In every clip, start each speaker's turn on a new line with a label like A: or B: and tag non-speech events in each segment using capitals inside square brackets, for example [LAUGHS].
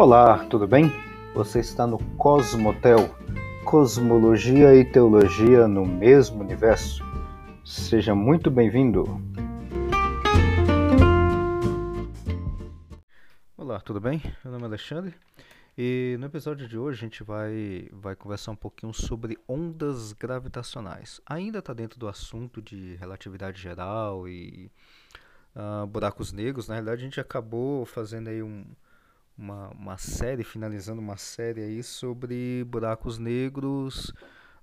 A: Olá, tudo bem? Você está no Cosmotel, Cosmologia e Teologia no mesmo universo. Seja muito bem-vindo. Olá, tudo bem? Meu nome é Alexandre e no episódio de hoje a gente vai, vai conversar um pouquinho sobre ondas gravitacionais. Ainda está dentro do assunto de relatividade geral e uh, buracos negros. Na realidade, a gente acabou fazendo aí um uma, uma série, finalizando uma série aí sobre buracos negros.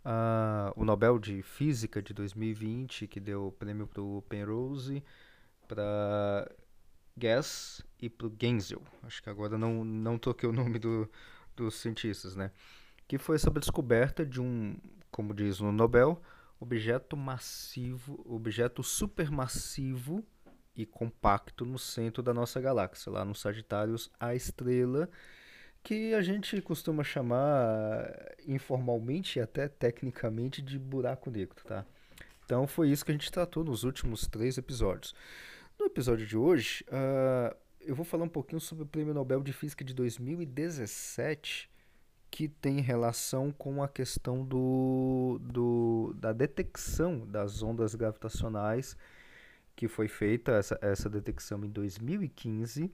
A: Uh, o Nobel de Física de 2020, que deu o prêmio para o Penrose, para Guess e para o Genzel. Acho que agora não, não toquei o nome do, dos cientistas, né? Que foi sobre a descoberta de um, como diz no Nobel, objeto massivo, objeto supermassivo e compacto no centro da nossa galáxia, lá no Sagitários, a estrela que a gente costuma chamar informalmente e até tecnicamente de buraco negro, tá? Então foi isso que a gente tratou nos últimos três episódios. No episódio de hoje, uh, eu vou falar um pouquinho sobre o Prêmio Nobel de Física de 2017, que tem relação com a questão do, do, da detecção das ondas gravitacionais que foi feita essa, essa detecção em 2015.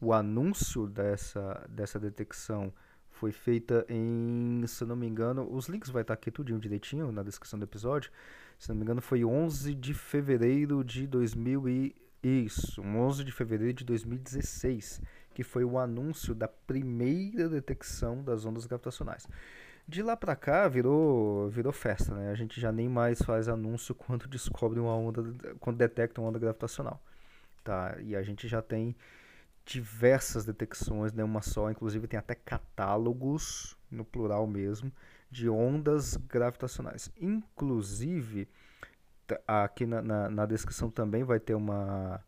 A: O anúncio dessa, dessa detecção foi feita em, se não me engano, os links vai estar aqui tudinho direitinho na descrição do episódio. Se não me engano, foi 11 de fevereiro de 2000 e isso, 11 de fevereiro de 2016, que foi o anúncio da primeira detecção das ondas gravitacionais. De lá para cá virou, virou festa, né? A gente já nem mais faz anúncio [LAUGHS] quando descobre uma onda, quando detecta uma onda gravitacional, tá? E a gente já tem diversas detecções, né? Uma só, inclusive tem até catálogos, no plural mesmo, de ondas gravitacionais. Inclusive, aqui na, na, na descrição também vai ter uma,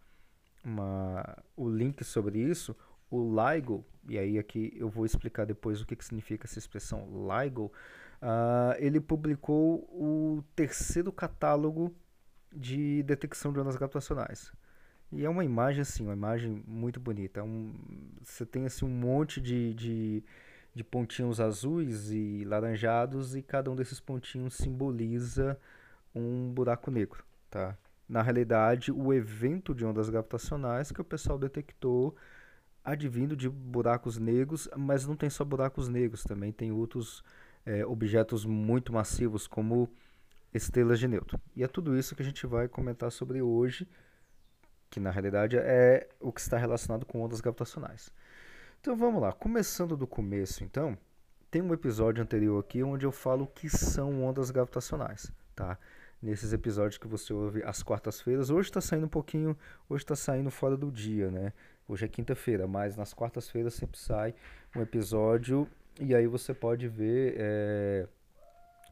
A: uma, o link sobre isso. O LIGO, e aí aqui eu vou explicar depois o que, que significa essa expressão LIGO, uh, ele publicou o terceiro catálogo de detecção de ondas gravitacionais. E é uma imagem assim, uma imagem muito bonita. É um, você tem assim um monte de, de, de pontinhos azuis e laranjados e cada um desses pontinhos simboliza um buraco negro, tá? Na realidade, o evento de ondas gravitacionais que o pessoal detectou advindo de buracos negros, mas não tem só buracos negros, também tem outros é, objetos muito massivos, como estrelas de nêutron. E é tudo isso que a gente vai comentar sobre hoje, que na realidade é o que está relacionado com ondas gravitacionais. Então vamos lá, começando do começo então, tem um episódio anterior aqui onde eu falo o que são ondas gravitacionais, tá? Nesses episódios que você ouve às quartas-feiras, hoje está saindo um pouquinho, hoje está saindo fora do dia, né? Hoje é quinta-feira, mas nas quartas-feiras sempre sai um episódio e aí você pode ver é,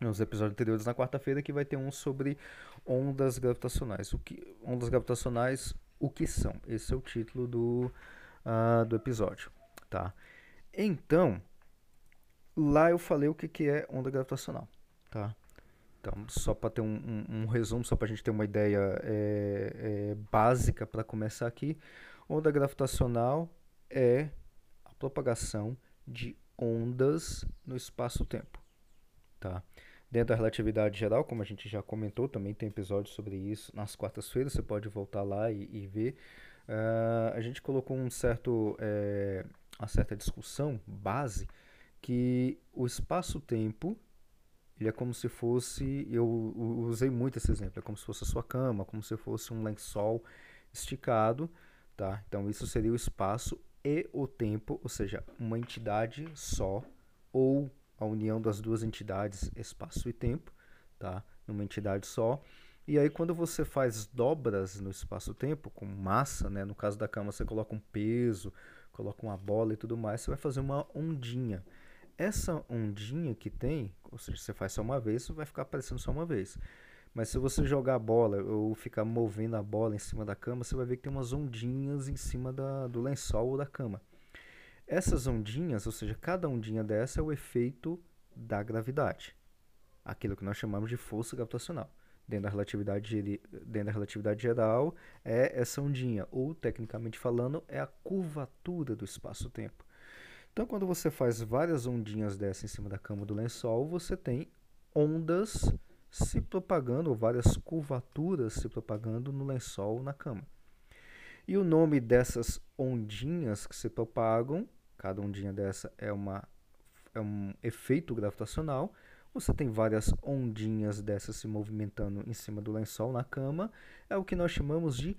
A: nos episódios anteriores na quarta-feira que vai ter um sobre ondas gravitacionais. O que ondas gravitacionais, o que são? Esse é o título do, uh, do episódio, tá? Então, lá eu falei o que, que é onda gravitacional, tá? Então, só para ter um, um, um, resumo, só para a gente ter uma ideia é, é, básica para começar aqui. Onda gravitacional é a propagação de ondas no espaço-tempo. Tá? Dentro da relatividade geral, como a gente já comentou, também tem episódio sobre isso nas quartas-feiras, você pode voltar lá e, e ver. Uh, a gente colocou um certo, é, uma certa discussão base que o espaço-tempo ele é como se fosse, eu usei muito esse exemplo, é como se fosse a sua cama, como se fosse um lençol esticado, Tá? Então, isso seria o espaço e o tempo, ou seja, uma entidade só, ou a união das duas entidades, espaço e tempo, tá? numa entidade só. E aí, quando você faz dobras no espaço-tempo, com massa, né? no caso da cama, você coloca um peso, coloca uma bola e tudo mais, você vai fazer uma ondinha. Essa ondinha que tem, ou seja, você faz só uma vez, vai ficar aparecendo só uma vez. Mas se você jogar a bola ou ficar movendo a bola em cima da cama, você vai ver que tem umas ondinhas em cima da, do lençol ou da cama. Essas ondinhas, ou seja, cada ondinha dessa é o efeito da gravidade. Aquilo que nós chamamos de força gravitacional. Dentro da relatividade, dentro da relatividade geral, é essa ondinha, ou tecnicamente falando, é a curvatura do espaço-tempo. Então, quando você faz várias ondinhas dessa em cima da cama do lençol, você tem ondas se propagando, ou várias curvaturas se propagando no lençol na cama. E o nome dessas ondinhas que se propagam, cada ondinha dessa é, uma, é um efeito gravitacional. Você tem várias ondinhas dessas se movimentando em cima do lençol na cama, é o que nós chamamos de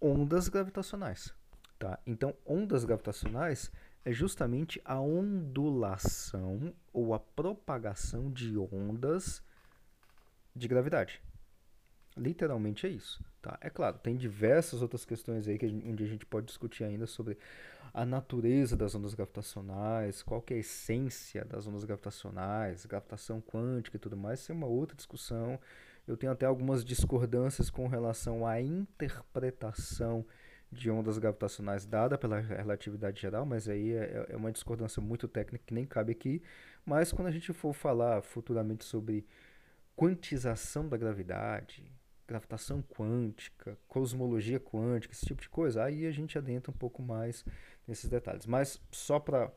A: ondas gravitacionais. Tá? Então, ondas gravitacionais é justamente a ondulação ou a propagação de ondas de gravidade. Literalmente é isso. Tá? É claro, tem diversas outras questões aí que a gente, onde a gente pode discutir ainda sobre a natureza das ondas gravitacionais, qual é a essência das ondas gravitacionais, gravitação quântica e tudo mais. Isso é uma outra discussão. Eu tenho até algumas discordâncias com relação à interpretação de ondas gravitacionais dada pela relatividade geral, mas aí é, é uma discordância muito técnica que nem cabe aqui. Mas quando a gente for falar futuramente sobre quantização da gravidade, gravitação quântica, cosmologia quântica, esse tipo de coisa, aí a gente adentra um pouco mais nesses detalhes. Mas só para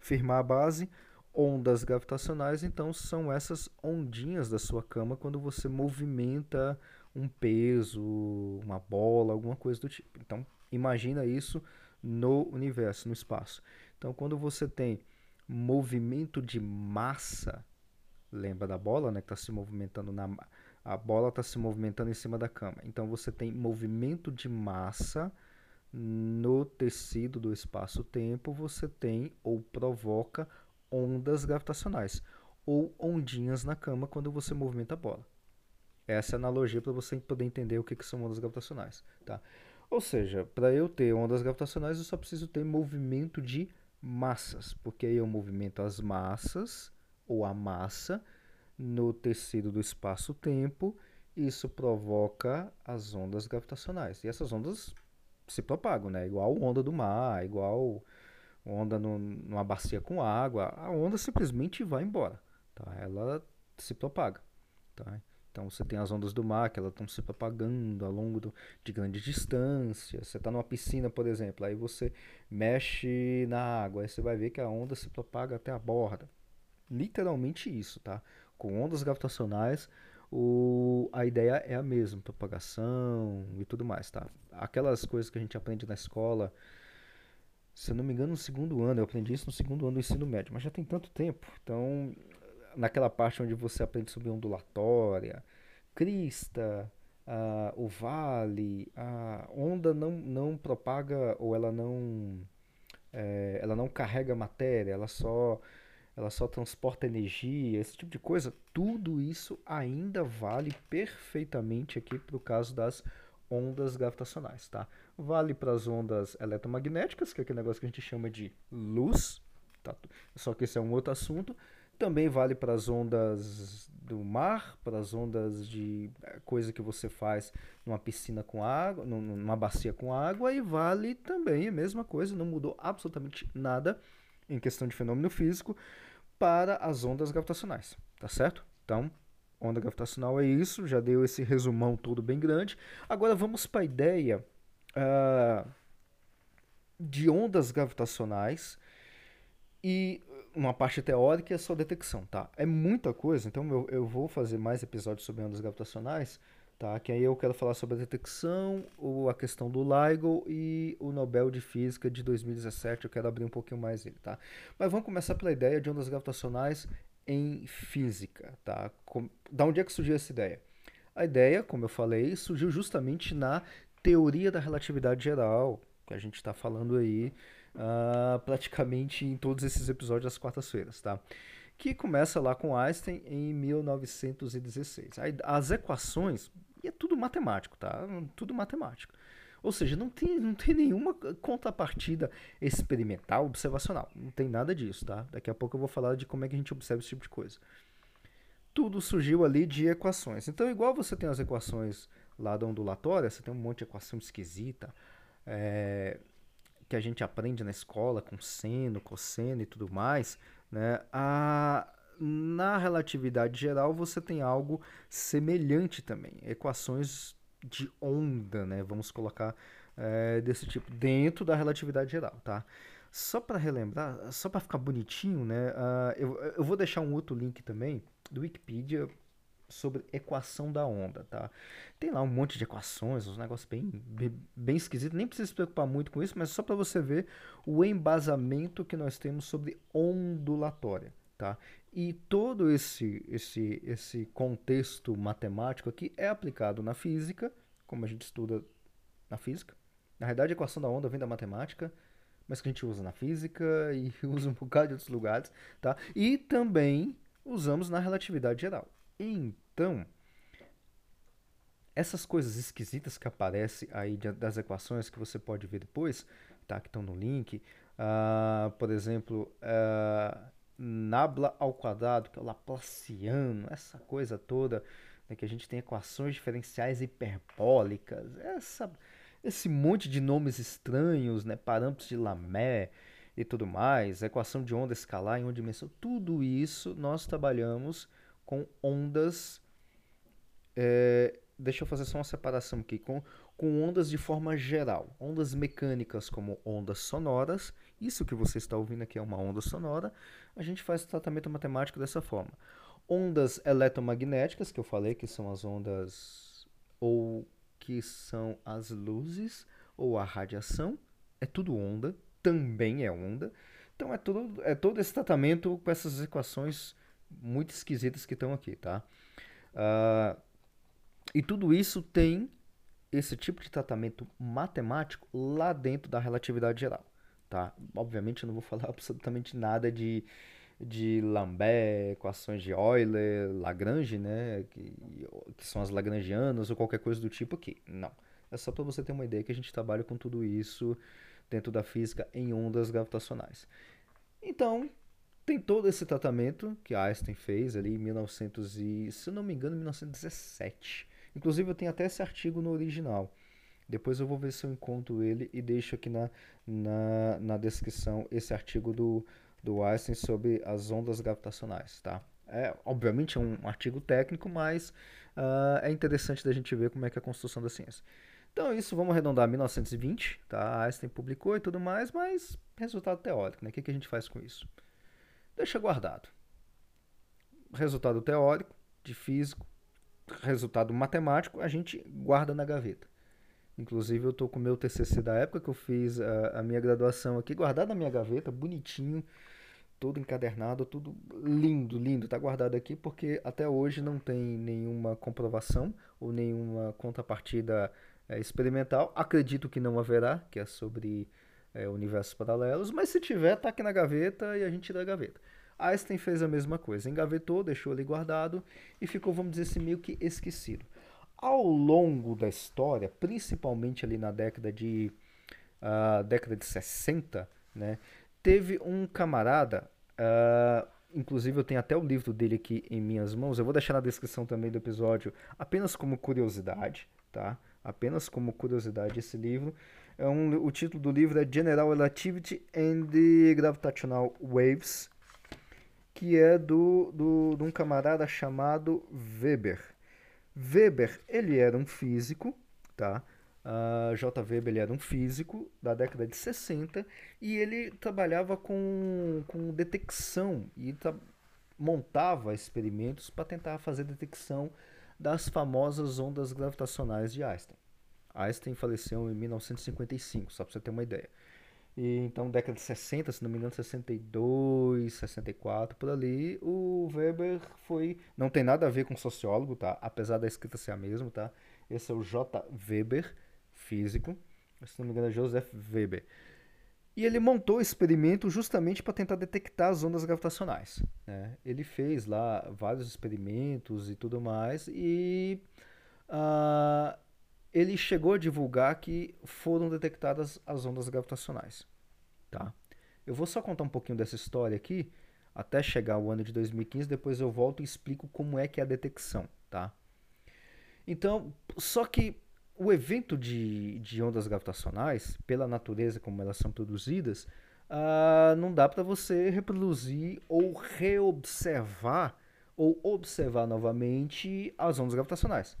A: firmar a base, ondas gravitacionais, então, são essas ondinhas da sua cama quando você movimenta um peso, uma bola, alguma coisa do tipo. Então, imagina isso no universo, no espaço. Então, quando você tem movimento de massa lembra da bola, né, que está se movimentando na a bola está se movimentando em cima da cama. Então você tem movimento de massa no tecido do espaço-tempo, você tem ou provoca ondas gravitacionais ou ondinhas na cama quando você movimenta a bola. Essa é a analogia para você poder entender o que, que são ondas gravitacionais, tá? Ou seja, para eu ter ondas gravitacionais, eu só preciso ter movimento de massas, porque aí eu movimento as massas ou a massa no tecido do espaço-tempo, isso provoca as ondas gravitacionais. E essas ondas se propagam, né? Igual onda do mar, igual onda no, numa bacia com água, a onda simplesmente vai embora, tá? Ela se propaga, tá? Então você tem as ondas do mar que elas estão se propagando ao longo do, de grandes distâncias. Você está numa piscina, por exemplo, aí você mexe na água, aí você vai ver que a onda se propaga até a borda literalmente isso, tá? Com ondas gravitacionais, o, a ideia é a mesma, propagação e tudo mais, tá? Aquelas coisas que a gente aprende na escola, se eu não me engano, no segundo ano, eu aprendi isso no segundo ano do ensino médio, mas já tem tanto tempo. Então, naquela parte onde você aprende sobre ondulatória, crista, uh, o vale, a onda não, não propaga ou ela não, é, ela não carrega matéria, ela só ela só transporta energia, esse tipo de coisa, tudo isso ainda vale perfeitamente aqui para o caso das ondas gravitacionais, tá? Vale para as ondas eletromagnéticas, que é aquele negócio que a gente chama de luz, tá? Só que esse é um outro assunto. Também vale para as ondas do mar, para as ondas de eh, coisa que você faz numa piscina com água, numa bacia com água, e vale também a mesma coisa, não mudou absolutamente nada em questão de fenômeno físico para as ondas gravitacionais, tá certo? Então, onda gravitacional é isso, já deu esse resumão todo bem grande. Agora vamos para a ideia uh, de ondas gravitacionais e uma parte teórica a sua detecção, tá? É muita coisa, então eu, eu vou fazer mais episódios sobre ondas gravitacionais, tá? Que aí eu quero falar sobre a detecção, ou a questão do LIGO e o Nobel de Física de 2017, eu quero abrir um pouquinho mais ele, tá? Mas vamos começar pela ideia de ondas gravitacionais em física, tá? Com, da onde é que surgiu essa ideia? A ideia, como eu falei, surgiu justamente na teoria da relatividade geral, que a gente está falando aí uh, praticamente em todos esses episódios das quartas-feiras, tá? Que começa lá com Einstein em 1916. As equações e é tudo matemático, tá? Tudo matemático. Ou seja, não tem, não tem nenhuma contrapartida experimental, observacional. Não tem nada disso, tá? Daqui a pouco eu vou falar de como é que a gente observa esse tipo de coisa. Tudo surgiu ali de equações. Então, igual você tem as equações lá da ondulatória, você tem um monte de equação esquisita, é, que a gente aprende na escola com seno, cosseno e tudo mais, né? A, na relatividade geral você tem algo semelhante também, equações de onda, né? Vamos colocar é, desse tipo dentro da relatividade geral, tá? só para relembrar, só para ficar bonitinho, né? Uh, eu, eu vou deixar um outro link também do Wikipedia sobre equação da onda, tá? Tem lá um monte de equações, uns negócios bem, bem, bem esquisitos, nem precisa se preocupar muito com isso, mas só para você ver o embasamento que nós temos sobre ondulatória, tá? E todo esse, esse, esse contexto matemático aqui é aplicado na física, como a gente estuda na física. Na realidade, a equação da onda vem da matemática, mas que a gente usa na física e [LAUGHS] usa um bocado de outros lugares, tá? E também usamos na relatividade geral. Então, essas coisas esquisitas que aparecem aí das equações que você pode ver depois, tá? Que estão no link. Uh, por exemplo, uh, nabla ao quadrado, que é o Laplaciano, essa coisa toda, né, que a gente tem equações diferenciais hiperbólicas, essa, esse monte de nomes estranhos, né, parâmetros de Lamé e tudo mais, equação de onda escalar em uma dimensão, tudo isso nós trabalhamos com ondas. É, deixa eu fazer só uma separação aqui com, com ondas de forma geral, ondas mecânicas como ondas sonoras. Isso que você está ouvindo aqui é uma onda sonora. A gente faz tratamento matemático dessa forma. Ondas eletromagnéticas, que eu falei que são as ondas ou que são as luzes ou a radiação, é tudo onda, também é onda. Então é tudo é todo esse tratamento com essas equações muito esquisitas que estão aqui, tá? Uh, e tudo isso tem esse tipo de tratamento matemático lá dentro da relatividade geral, tá? Obviamente eu não vou [LAUGHS] falar absolutamente nada de, de Lambert, equações de Euler, Lagrange, né? Que, que são as Lagrangianas ou qualquer coisa do tipo aqui. Não. É só para você ter uma ideia que a gente trabalha com tudo isso dentro da física em ondas gravitacionais. Então, tem todo esse tratamento que Einstein fez ali em 1900 e, se não me engano, 1917. Inclusive eu tenho até esse artigo no original. Depois eu vou ver se eu encontro ele e deixo aqui na, na, na descrição esse artigo do, do Einstein sobre as ondas gravitacionais, tá? É, obviamente é um artigo técnico, mas uh, é interessante da gente ver como é que é a construção da ciência. Então isso vamos arredondar 1920, tá? Einstein publicou e tudo mais, mas resultado teórico, né? O que, que a gente faz com isso? Deixa guardado. Resultado teórico, de físico, resultado matemático, a gente guarda na gaveta. Inclusive, eu estou com o meu TCC da época que eu fiz a, a, minha graduação aqui, guardado na minha gaveta, bonitinho, todo encadernado, tudo lindo, lindo. Está guardado aqui porque até hoje não tem nenhuma comprovação ou nenhuma contrapartida é, experimental. Acredito que não haverá, que é sobre é, universos paralelos, mas se tiver, tá aqui na gaveta e a gente tira da gaveta. Einstein fez a mesma coisa, engavetou, deixou ali guardado e ficou, vamos dizer assim, meio que esquecido. Ao longo da história, principalmente ali na década de, uh, década de 60, né, teve um camarada, uh, inclusive eu tenho até o livro dele aqui em minhas mãos, eu vou deixar na descrição também do episódio, apenas como curiosidade, tá? Apenas como curiosidade esse livro, é um, o título do livro é General Relativity and Gravitational Waves, que é do, do, de um camarada chamado Weber. Weber, ele era um físico, tá? Uh, J. Weber ele era um físico da década de 60 e ele trabalhava com, com detecção e montava experimentos para tentar fazer detecção das famosas ondas gravitacionais de Einstein. Einstein faleceu em 1955, só para você ter uma ideia. E, então, década de 60, se não me engano, 62, 64, por ali, o Weber foi. Não tem nada a ver com sociólogo, tá? Apesar da escrita ser a mesma, tá? Esse é o J. Weber, físico. Se não me engano, é Joseph Weber. E ele montou o experimento justamente para tentar detectar as ondas gravitacionais. Né? Ele fez lá vários experimentos e tudo mais, e uh, ele chegou a divulgar que foram detectadas as ondas gravitacionais. Tá? Eu vou só contar um pouquinho dessa história aqui, até chegar o ano de 2015, depois eu volto e explico como é que é a detecção. Tá? Então, só que o evento de, de ondas gravitacionais, pela natureza como elas são produzidas, uh, não dá para você reproduzir ou reobservar ou observar novamente as ondas gravitacionais.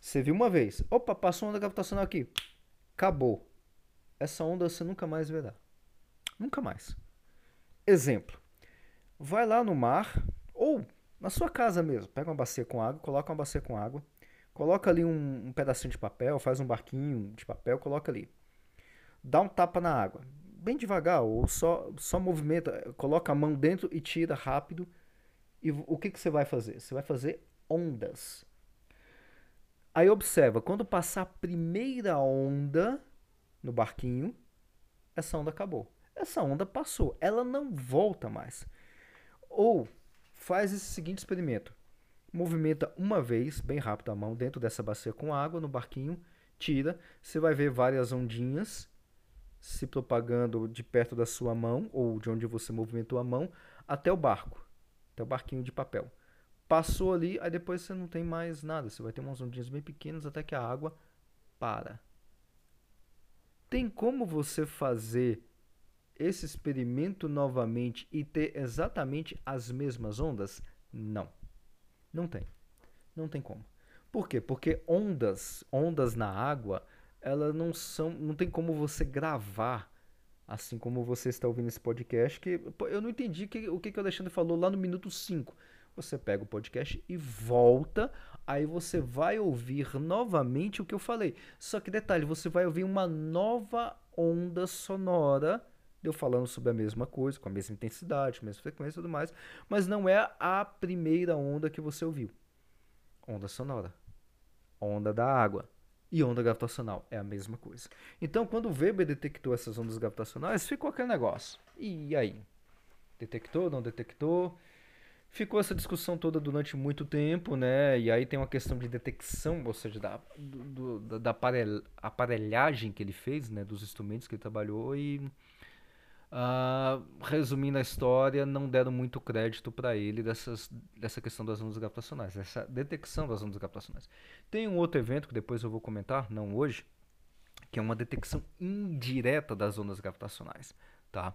A: Você viu uma vez. Opa, passou uma onda gravitacional aqui. Acabou. Essa onda você nunca mais verá. Nunca mais. Exemplo. Vai lá no mar ou na sua casa mesmo. Pega uma bacia com água, coloca uma bacia com água, coloca ali um, um pedacinho de papel, faz um barquinho de papel, coloca ali. Dá um tapa na água, bem devagar, ou só, só movimenta, coloca a mão dentro e tira rápido. E o que, que você vai fazer? Você vai fazer ondas. Aí observa, quando passar a primeira onda no barquinho, essa onda acabou. Essa onda passou, ela não volta mais. Ou faz esse seguinte experimento. Movimenta uma vez, bem rápido a mão, dentro dessa bacia com água, no barquinho, tira, você vai ver várias ondinhas se propagando de perto da sua mão, ou de onde você movimentou a mão, até o barco, até o barquinho de papel. Passou ali, aí depois você não tem mais nada. Você vai ter umas ondinhas bem pequenas até que a água para. Tem como você fazer esse experimento novamente e ter exatamente as mesmas ondas? Não. Não tem. Não tem como. Por quê? Porque ondas, ondas na água, elas não são, não tem como você gravar assim como você está ouvindo esse podcast, que eu não entendi que, o que, que o Alexandre falou lá no minuto 5 você pega o podcast e volta, aí você vai ouvir novamente o que eu falei. Só que detalhe, você vai ouvir uma nova onda sonora eu falando sobre a mesma coisa, com a mesma intensidade, com a mesma frequência e tudo mais, mas não é a primeira onda que você ouviu. Onda sonora, onda da água e onda gravitacional é a mesma coisa. Então, quando o Weber detectou essas ondas gravitacionais, ficou aquele negócio. E aí? Detectou, não detectou? Ficou essa discussão toda durante muito tempo, né? E aí tem uma questão de detecção, ou seja, da, do, da aparelhagem que ele fez, né? Dos instrumentos que ele trabalhou e... Uh, resumindo a história, não deram muito crédito para ele dessas, dessa questão das ondas gravitacionais, dessa detecção das ondas gravitacionais. Tem um outro evento que depois eu vou comentar, não hoje, que é uma detecção indireta das ondas gravitacionais, tá?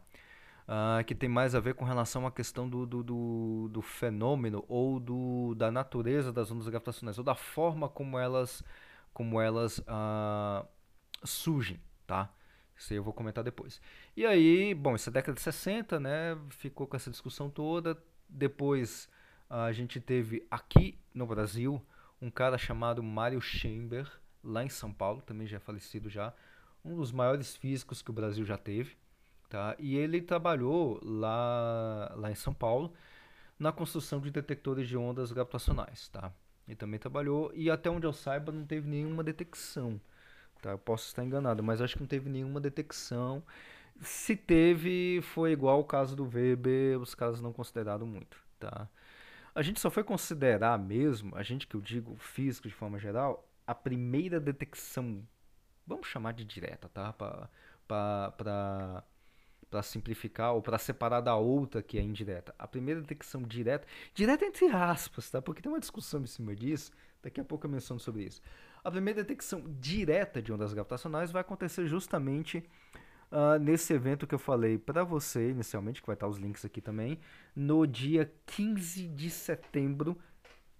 A: Uh, que tem mais a ver com relação à questão do, do, do, do, fenômeno ou do, da natureza das ondas gravitacionais, ou da forma como elas, como elas uh, surgem, tá? Isso aí eu vou comentar depois. E aí, bom, essa década de 60, né, ficou com essa discussão toda. Depois a gente teve aqui no Brasil um cara chamado Mário Chamber, lá em São Paulo, também já é falecido já, um dos maiores físicos que o Brasil já teve. Tá? E ele trabalhou lá, lá em São Paulo na construção de detectores de ondas gravitacionais. Tá? Ele também trabalhou e até onde eu saiba não teve nenhuma detecção. Tá? Eu posso estar enganado, mas acho que não teve nenhuma detecção. Se teve, foi igual o caso do Weber, os casos não consideraram muito. Tá? A gente só foi considerar mesmo, a gente que eu digo físico de forma geral, a primeira detecção, vamos chamar de direta, tá? Para para simplificar ou para separar da outra que é indireta. A primeira detecção direta, direta entre aspas, tá? Porque tem uma discussão em cima disso, daqui a pouco eu menciono sobre isso. A primeira detecção direta de ondas gravitacionais vai acontecer justamente uh, nesse evento que eu falei para você inicialmente, que vai estar os links aqui também, no dia 15 de setembro,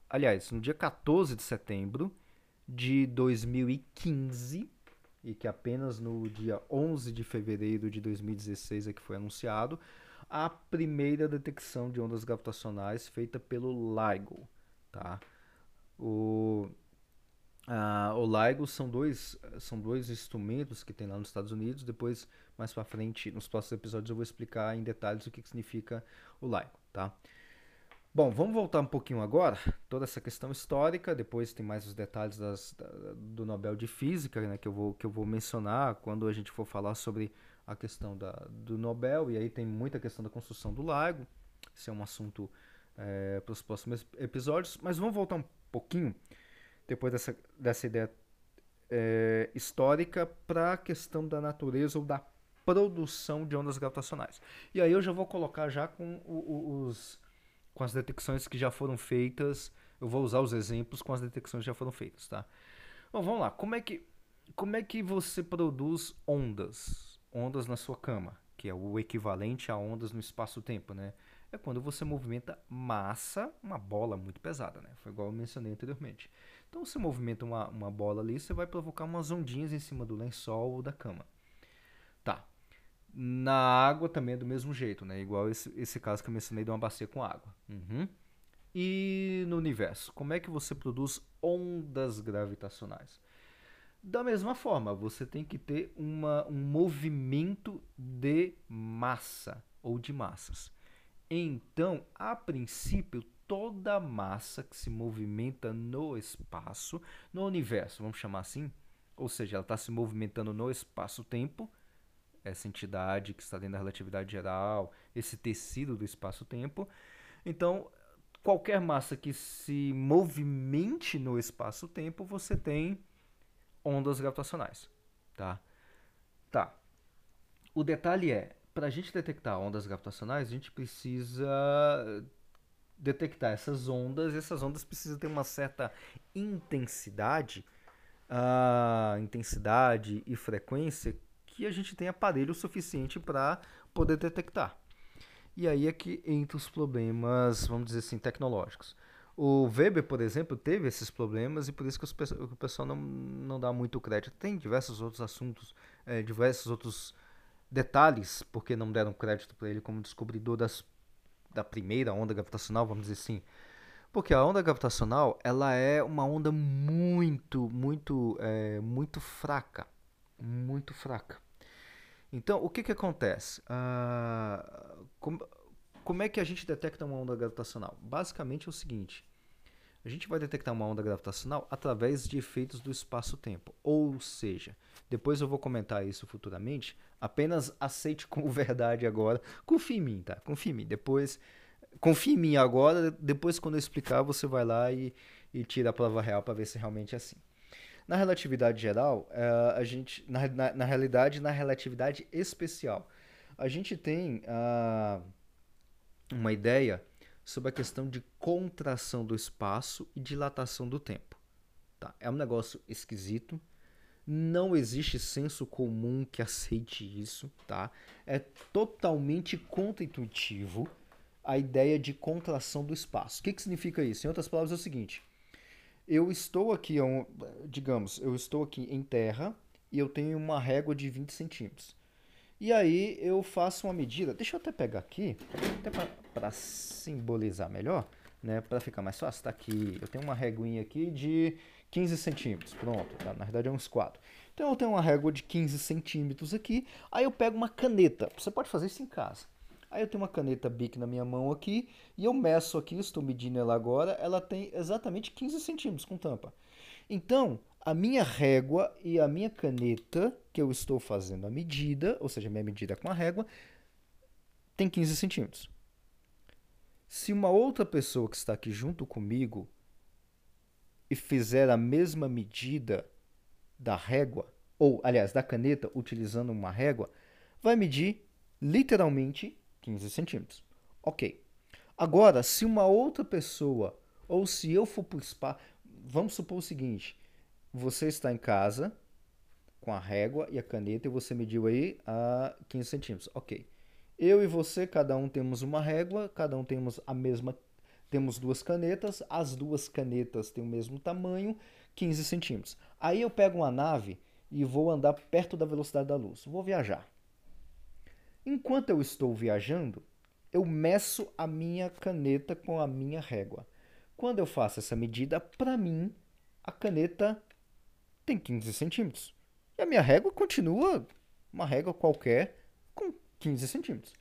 A: aliás, no dia 14 de setembro de 2015, e que apenas no dia 11 de fevereiro de 2016 é que foi anunciado, a primeira detecção de ondas gravitacionais feita pelo LIGO. Tá? O, o LIGO são dois, são dois instrumentos que tem lá nos Estados Unidos. Depois, mais para frente, nos próximos episódios, eu vou explicar em detalhes o que, que significa o LIGO. Tá? Bom, vamos voltar um pouquinho agora, toda essa questão histórica, depois tem mais os detalhes das, da, do Nobel de Física, né, que, eu vou, que eu vou mencionar quando a gente for falar sobre a questão da, do Nobel, e aí tem muita questão da construção do lago, isso é um assunto é, para os próximos episódios, mas vamos voltar um pouquinho, depois dessa, dessa ideia é, histórica, para a questão da natureza ou da produção de ondas gravitacionais. E aí eu já vou colocar já com os com as detecções que já foram feitas. Eu vou usar os exemplos com as detecções que já foram feitas, tá? Bom, vamos lá. Como é que, como é que você produz ondas? Ondas na sua cama, que é o equivalente a ondas no espaço-tempo, né? É quando você movimenta massa, uma bola muito pesada, né? Foi igual eu mencionei anteriormente. Então, você movimenta uma, uma bola ali, você vai provocar umas ondinhas em cima do lençol ou da cama. Na água também é do mesmo jeito, né? Igual esse, esse caso que eu mencionei de uma bacia com água. Uhum. E no universo, como é que você produz ondas gravitacionais? Da mesma forma, você tem que ter uma, um movimento de massa ou de massas. Então, a princípio, toda massa que se movimenta no espaço, no universo, vamos chamar assim, ou seja, ela está se movimentando no espaço-tempo, essa entidade que está dentro da relatividade geral, esse tecido do espaço-tempo. Então, qualquer massa que se movimente no espaço-tempo, você tem ondas gravitacionais, tá? Tá. O detalhe é, para a gente detectar ondas gravitacionais, a gente precisa detectar essas ondas, e essas ondas precisam ter uma certa intensidade, uh, intensidade e frequência que a gente tem aparelho suficiente para poder detectar. E aí é que entra os problemas, vamos dizer assim, tecnológicos. O Weber, por exemplo, teve esses problemas e por isso que o pessoal não, não dá muito crédito. Tem diversos outros assuntos, é, diversos outros detalhes, porque não deram crédito para ele como descobridor das, da primeira onda gravitacional, vamos dizer assim. Porque a onda gravitacional ela é uma onda muito, muito, é, muito fraca, muito fraca. Então, o que que acontece? Ah, como, como é que a gente detecta uma onda gravitacional? Basicamente é o seguinte: a gente vai detectar uma onda gravitacional através de efeitos do espaço-tempo. Ou seja, depois eu vou comentar isso futuramente, apenas aceite [LAUGHS] como verdade agora. Confie em mim, tá? Confie em mim. Depois, confie em mim agora, depois quando eu explicar, você vai lá e, e tira a prova real para ver se realmente é assim. Na relatividade geral, eh, a gente, na, na, na realidade, na relatividade especial, a gente tem. Uh, uma ideia sobre a questão de contração do espaço e dilatação do tempo. Tá? É um negócio esquisito. Não existe senso comum que aceite isso, tá? É totalmente contra-intuitivo a ideia de contração do espaço. O que, que significa isso? Em outras palavras, é o seguinte: eu estou aqui, digamos, eu estou aqui em terra e eu tenho uma régua de 20 centímetros. E aí eu faço uma medida, deixa eu até pegar aqui, até para simbolizar melhor, né, para ficar mais fácil, tá aqui, eu tenho uma reguinha aqui de 15 centímetros, pronto, tá? na verdade é uns 4. Então eu tenho uma régua de 15 centímetros aqui, aí eu pego uma caneta, você pode fazer isso em casa. Aí eu tenho uma caneta Bic na minha mão aqui, e eu meço aqui, estou medindo ela agora, ela tem exatamente 15 centímetros com tampa. Então, a minha régua e a minha caneta, que eu estou fazendo a medida, ou seja, minha medida com a régua, tem 15 centímetros. Se uma outra pessoa que está aqui junto comigo e fizer a mesma medida da régua, ou aliás, da caneta, utilizando uma régua, vai medir literalmente 15 centímetros. Ok. Agora, se uma outra pessoa, ou se eu for para o spa, vamos supor o seguinte: você está em casa com a régua e a caneta e você mediu aí a 15 centímetros. Ok. Eu e você, cada um temos uma régua, cada um temos a mesma. Temos duas canetas, as duas canetas têm o mesmo tamanho, 15 centímetros. Aí eu pego uma nave e vou andar perto da velocidade da luz. Vou viajar. Enquanto eu estou viajando, eu meço a minha caneta com a minha régua. Quando eu faço essa medida, para mim, a caneta tem 15 centímetros. E a minha régua continua uma régua qualquer com 15 centímetros.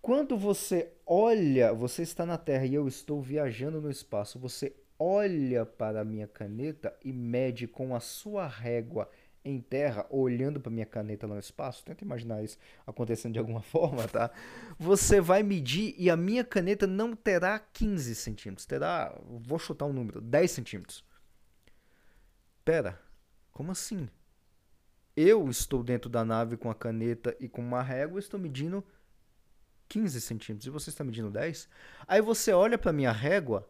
A: Quando você olha, você está na Terra e eu estou viajando no espaço, você olha para a minha caneta e mede com a sua régua em terra, olhando para minha caneta lá no espaço, tenta imaginar isso acontecendo de alguma [LAUGHS] forma, tá? Você vai medir e a minha caneta não terá 15 centímetros, terá, vou chutar um número, 10 centímetros. Pera, como assim? Eu estou dentro da nave com a caneta e com uma régua estou medindo 15 centímetros e você está medindo 10? Aí você olha para minha régua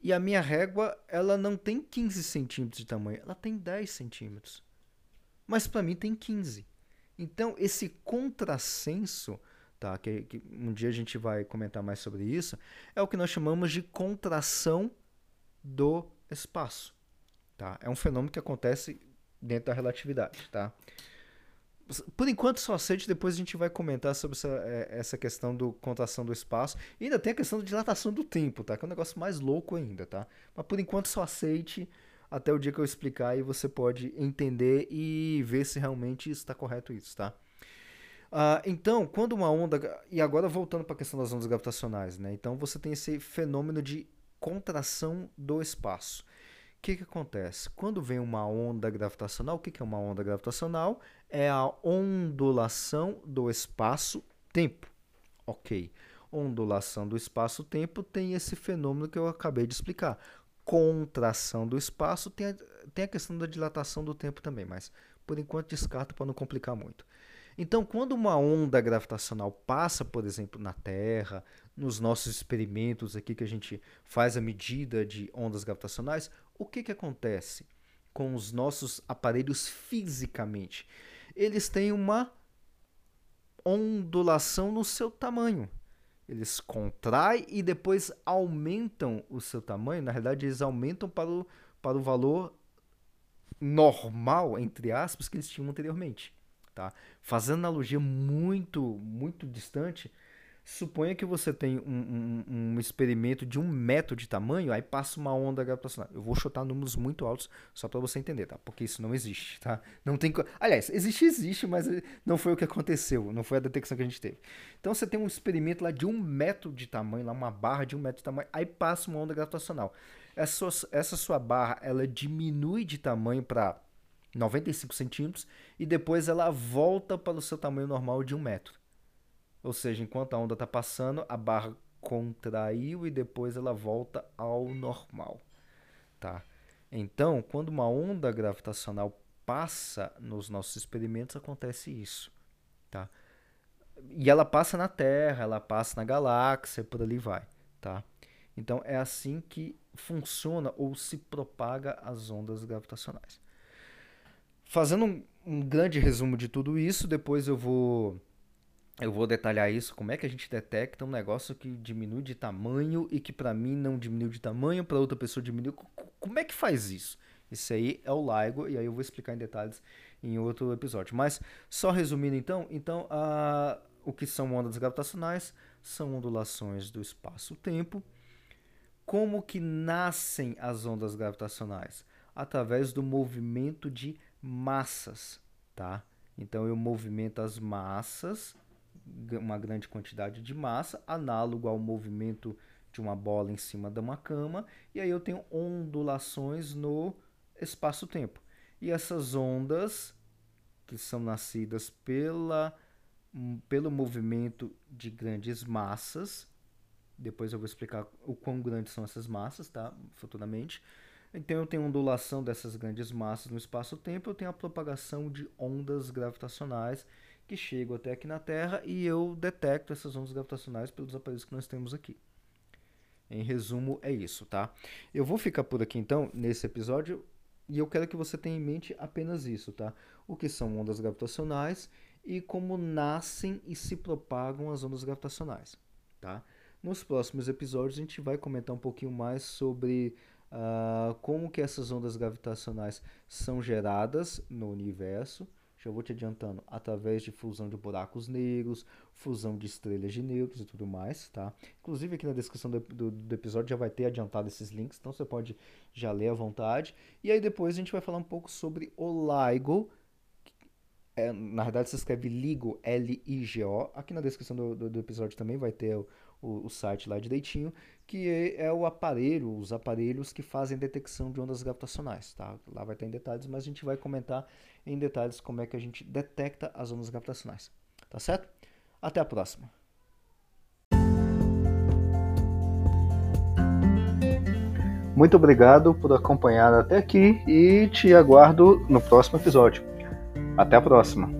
A: e a minha régua ela não tem 15 centímetros de tamanho, ela tem 10 centímetros. Mas para mim tem 15. Então esse contrassenso, tá, que, que um dia a gente vai comentar mais sobre isso, é o que nós chamamos de contração do espaço. Tá? É um fenômeno que acontece dentro da relatividade. Tá? por enquanto só aceite, depois a gente vai comentar sobre essa, é, essa questão do contração do espaço. E ainda tem a questão da dilatação do tempo, tá? Que é um negócio mais louco ainda, tá? Mas por enquanto só aceite até o dia que eu explicar e você pode entender e ver se realmente está correto isso, tá? Uh, então, quando uma onda. E agora voltando para a questão das ondas gravitacionais, né? Então você tem esse fenômeno de contração do espaço. O que, que acontece? Quando vem uma onda gravitacional, o que, que é uma onda gravitacional? É a ondulação do espaço-tempo. Ok. Ondulação do espaço-tempo tem esse fenômeno que eu acabei de explicar. Contração do espaço tem a, tem a questão da dilatação do tempo também, mas por enquanto descarta para não complicar muito. Então, quando uma onda gravitacional passa, por exemplo, na Terra, nos nossos experimentos aqui que a gente faz a medida de ondas gravitacionais, o que, que acontece com os nossos aparelhos fisicamente? Eles têm uma ondulação no seu tamanho. Eles contraem e depois aumentam o seu tamanho. Na realidade, eles aumentam para o, para o valor normal, entre aspas, que eles tinham anteriormente. Tá? Fazendo analogia muito, muito distante, suponha que você tem um, um, um, experimento de um metro de tamanho, aí passa uma onda gravitacional. Eu vou chutar números muito altos só para você entender, tá? Porque isso não existe, tá? Não tem, aliás, existe, existe, mas não foi o que aconteceu, não foi a detecção que a gente teve. Então você tem um experimento lá de um metro de tamanho, lá uma barra de um metro de tamanho, aí passa uma onda gravitacional. Essa, essa sua barra, ela diminui de tamanho para 95 centímetros, e depois ela volta para o seu tamanho normal de um metro. Ou seja, enquanto a onda está passando, a barra contraiu e depois ela volta ao normal. Tá? Então, quando uma onda gravitacional passa nos nossos experimentos, acontece isso. Tá? E ela passa na Terra, ela passa na galáxia, por ali vai. Tá? Então, é assim que funciona ou se propaga as ondas gravitacionais. Fazendo um, um grande resumo de tudo isso, depois eu vou eu vou detalhar isso, como é que a gente detecta um negócio que diminui de tamanho e que para mim não diminuiu de tamanho, para outra pessoa diminuiu. Como é que faz isso? Isso aí é o LIGO e aí eu vou explicar em detalhes em outro episódio. Mas só resumindo então, então a, o que são ondas gravitacionais são ondulações do espaço-tempo. Como que nascem as ondas gravitacionais? Através do movimento de massas, tá? Então eu movimento as massas, uma grande quantidade de massa, análogo ao movimento de uma bola em cima de uma cama, e aí eu tenho ondulações no espaço-tempo. E essas ondas que são nascidas pela pelo movimento de grandes massas, depois eu vou explicar o quão grandes são essas massas, tá? Futuramente então eu tenho ondulação dessas grandes massas no espaço-tempo, eu tenho a propagação de ondas gravitacionais que chegam até aqui na Terra e eu detecto essas ondas gravitacionais pelos aparelhos que nós temos aqui. Em resumo, é isso, tá? Eu vou ficar por aqui então nesse episódio e eu quero que você tenha em mente apenas isso, tá? O que são ondas gravitacionais e como nascem e se propagam as ondas gravitacionais, tá? Nos próximos episódios a gente vai comentar um pouquinho mais sobre uh, como que essas ondas gravitacionais são geradas no universo. Já vou te adiantando, através de fusão de buracos negros, fusão de estrelas de nêutrons e tudo mais, tá? Inclusive aqui na descrição do, do, do, episódio já vai ter adiantado esses links, então você pode já ler à vontade. E aí depois a gente vai falar um pouco sobre o LIGO, é, na verdade se escreve LIGO, L-I-G-O. Aqui na descrição do, do, do, episódio também vai ter o, o, o site lá direitinho que é, é, o aparelho, os aparelhos que fazem detecção de ondas gravitacionais, tá? Lá vai estar em detalhes, mas a gente vai comentar em detalhes como é que a gente detecta as ondas gravitacionais, tá certo? Até a próxima. Muito obrigado por acompanhar até aqui e te aguardo no próximo episódio. Até a próxima.